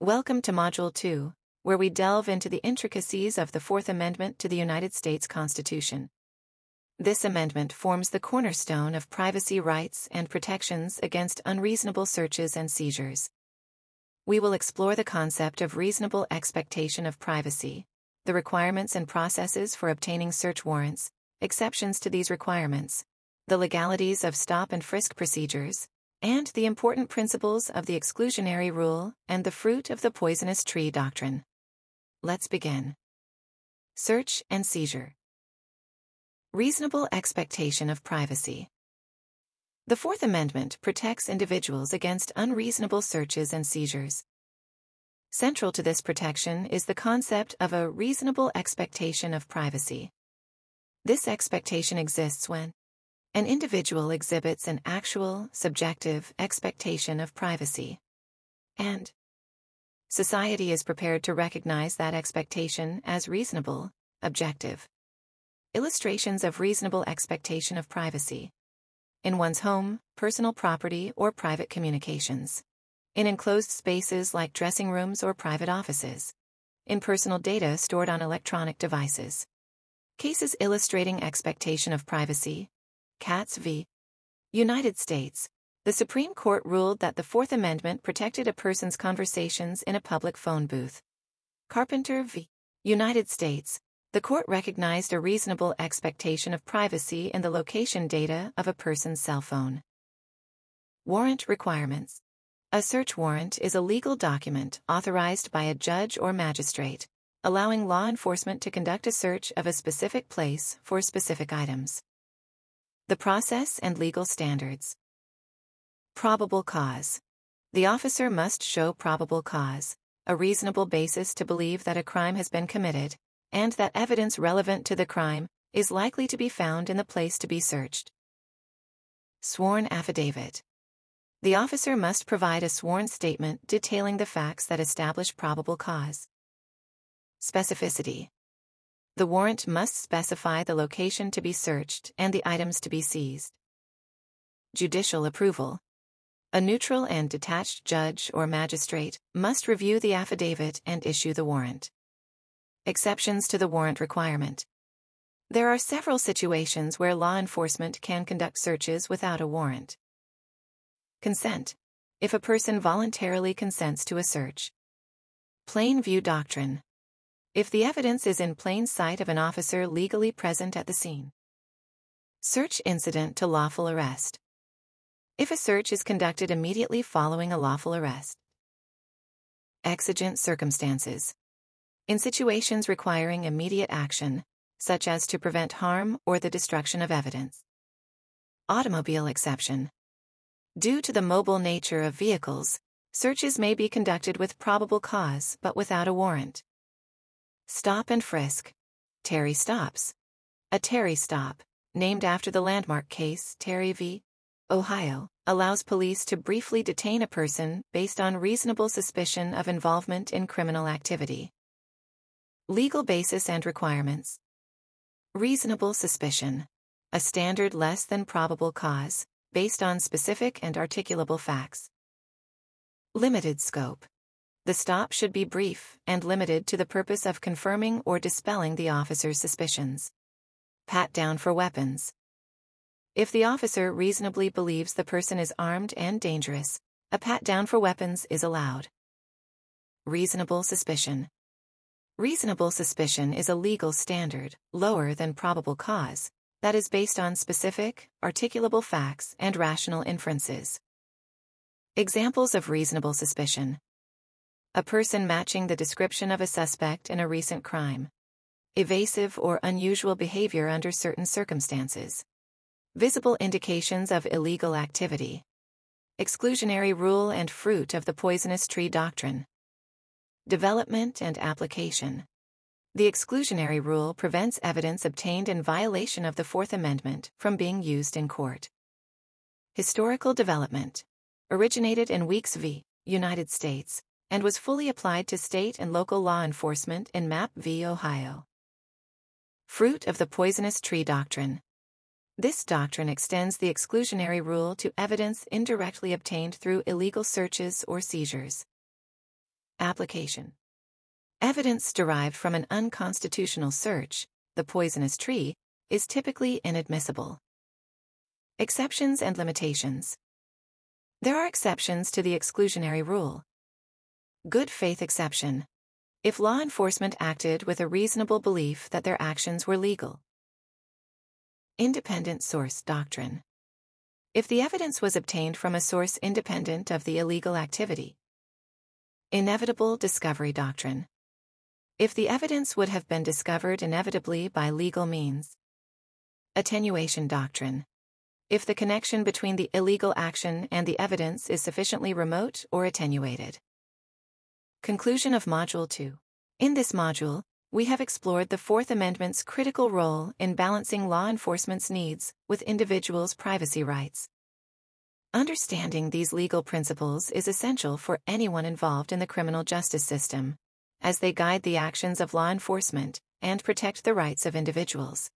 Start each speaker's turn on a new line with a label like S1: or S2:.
S1: Welcome to Module 2, where we delve into the intricacies of the Fourth Amendment to the United States Constitution. This amendment forms the cornerstone of privacy rights and protections against unreasonable searches and seizures. We will explore the concept of reasonable expectation of privacy, the requirements and processes for obtaining search warrants, exceptions to these requirements, the legalities of stop and frisk procedures, and the important principles of the exclusionary rule and the fruit of the poisonous tree doctrine. Let's begin. Search and seizure. Reasonable expectation of privacy. The Fourth Amendment protects individuals against unreasonable searches and seizures. Central to this protection is the concept of a reasonable expectation of privacy. This expectation exists when an individual exhibits an actual, subjective expectation of privacy. And society is prepared to recognize that expectation as reasonable, objective. Illustrations of reasonable expectation of privacy. In one's home, personal property, or private communications. In enclosed spaces like dressing rooms or private offices. In personal data stored on electronic devices. Cases illustrating expectation of privacy, Katz v. United States, the Supreme Court ruled that the Fourth Amendment protected a person's conversations in a public phone booth. Carpenter v. United States, the court recognized a reasonable expectation of privacy in the location data of a person's cell phone. Warrant requirements. A search warrant is a legal document authorized by a judge or magistrate, allowing law enforcement to conduct a search of a specific place for specific items. The process and legal standards. Probable cause. The officer must show probable cause, a reasonable basis to believe that a crime has been committed, and that evidence relevant to the crime is likely to be found in the place to be searched. Sworn affidavit. The officer must provide a sworn statement detailing the facts that establish probable cause. Specificity. The warrant must specify the location to be searched and the items to be seized. Judicial approval. A neutral and detached judge or magistrate must review the affidavit and issue the warrant. Exceptions to the warrant requirement. There are several situations where law enforcement can conduct searches without a warrant. Consent. If a person voluntarily consents to a search. Plain view doctrine if the evidence is in plain sight of an officer legally present at the scene. Search incident to lawful arrest. If a search is conducted immediately following a lawful arrest. Exigent circumstances. In situations requiring immediate action, such as to prevent harm or the destruction of evidence. Automobile exception. Due to the mobile nature of vehicles, searches may be conducted with probable cause but without a warrant. Stop and frisk. Terry stops. A Terry stop, named after the landmark case Terry v. Ohio, allows police to briefly detain a person based on reasonable suspicion of involvement in criminal activity. Legal basis and requirements. Reasonable suspicion. A standard less than probable cause, based on specific and articulable facts. Limited scope. The stop should be brief and limited to the purpose of confirming or dispelling the officer's suspicions. Pat down for weapons. If the officer reasonably believes the person is armed and dangerous, a pat down for weapons is allowed. Reasonable suspicion. Reasonable suspicion is a legal standard, lower than probable cause, that is based on specific, articulable facts and rational inferences. Examples of reasonable suspicion a person matching the description of a suspect in a recent crime. Evasive or unusual behavior under certain circumstances. Visible indications of illegal activity. Exclusionary rule and fruit of the poisonous tree doctrine. Development and application. The exclusionary rule prevents evidence obtained in violation of the Fourth Amendment from being used in court. Historical development. Originated in Weeks v. United States and was fully applied to state and local law enforcement in Mapp v. Ohio. Fruit of the Poisonous Tree Doctrine This doctrine extends the exclusionary rule to evidence indirectly obtained through illegal searches or seizures. Application Evidence derived from an unconstitutional search, the poisonous tree, is typically inadmissible. Exceptions and limitations. There are exceptions to the exclusionary rule. Good faith exception. If law enforcement acted with a reasonable belief that their actions were legal. Independent source doctrine. If the evidence was obtained from a source independent of the illegal activity. Inevitable discovery doctrine. If the evidence would have been discovered inevitably by legal means. Attenuation doctrine. If the connection between the illegal action and the evidence is sufficiently remote or attenuated. Conclusion of Module 2. In this module, we have explored the Fourth Amendment's critical role in balancing law enforcement's needs with individuals' privacy rights. Understanding these legal principles is essential for anyone involved in the criminal justice system, as they guide the actions of law enforcement and protect the rights of individuals.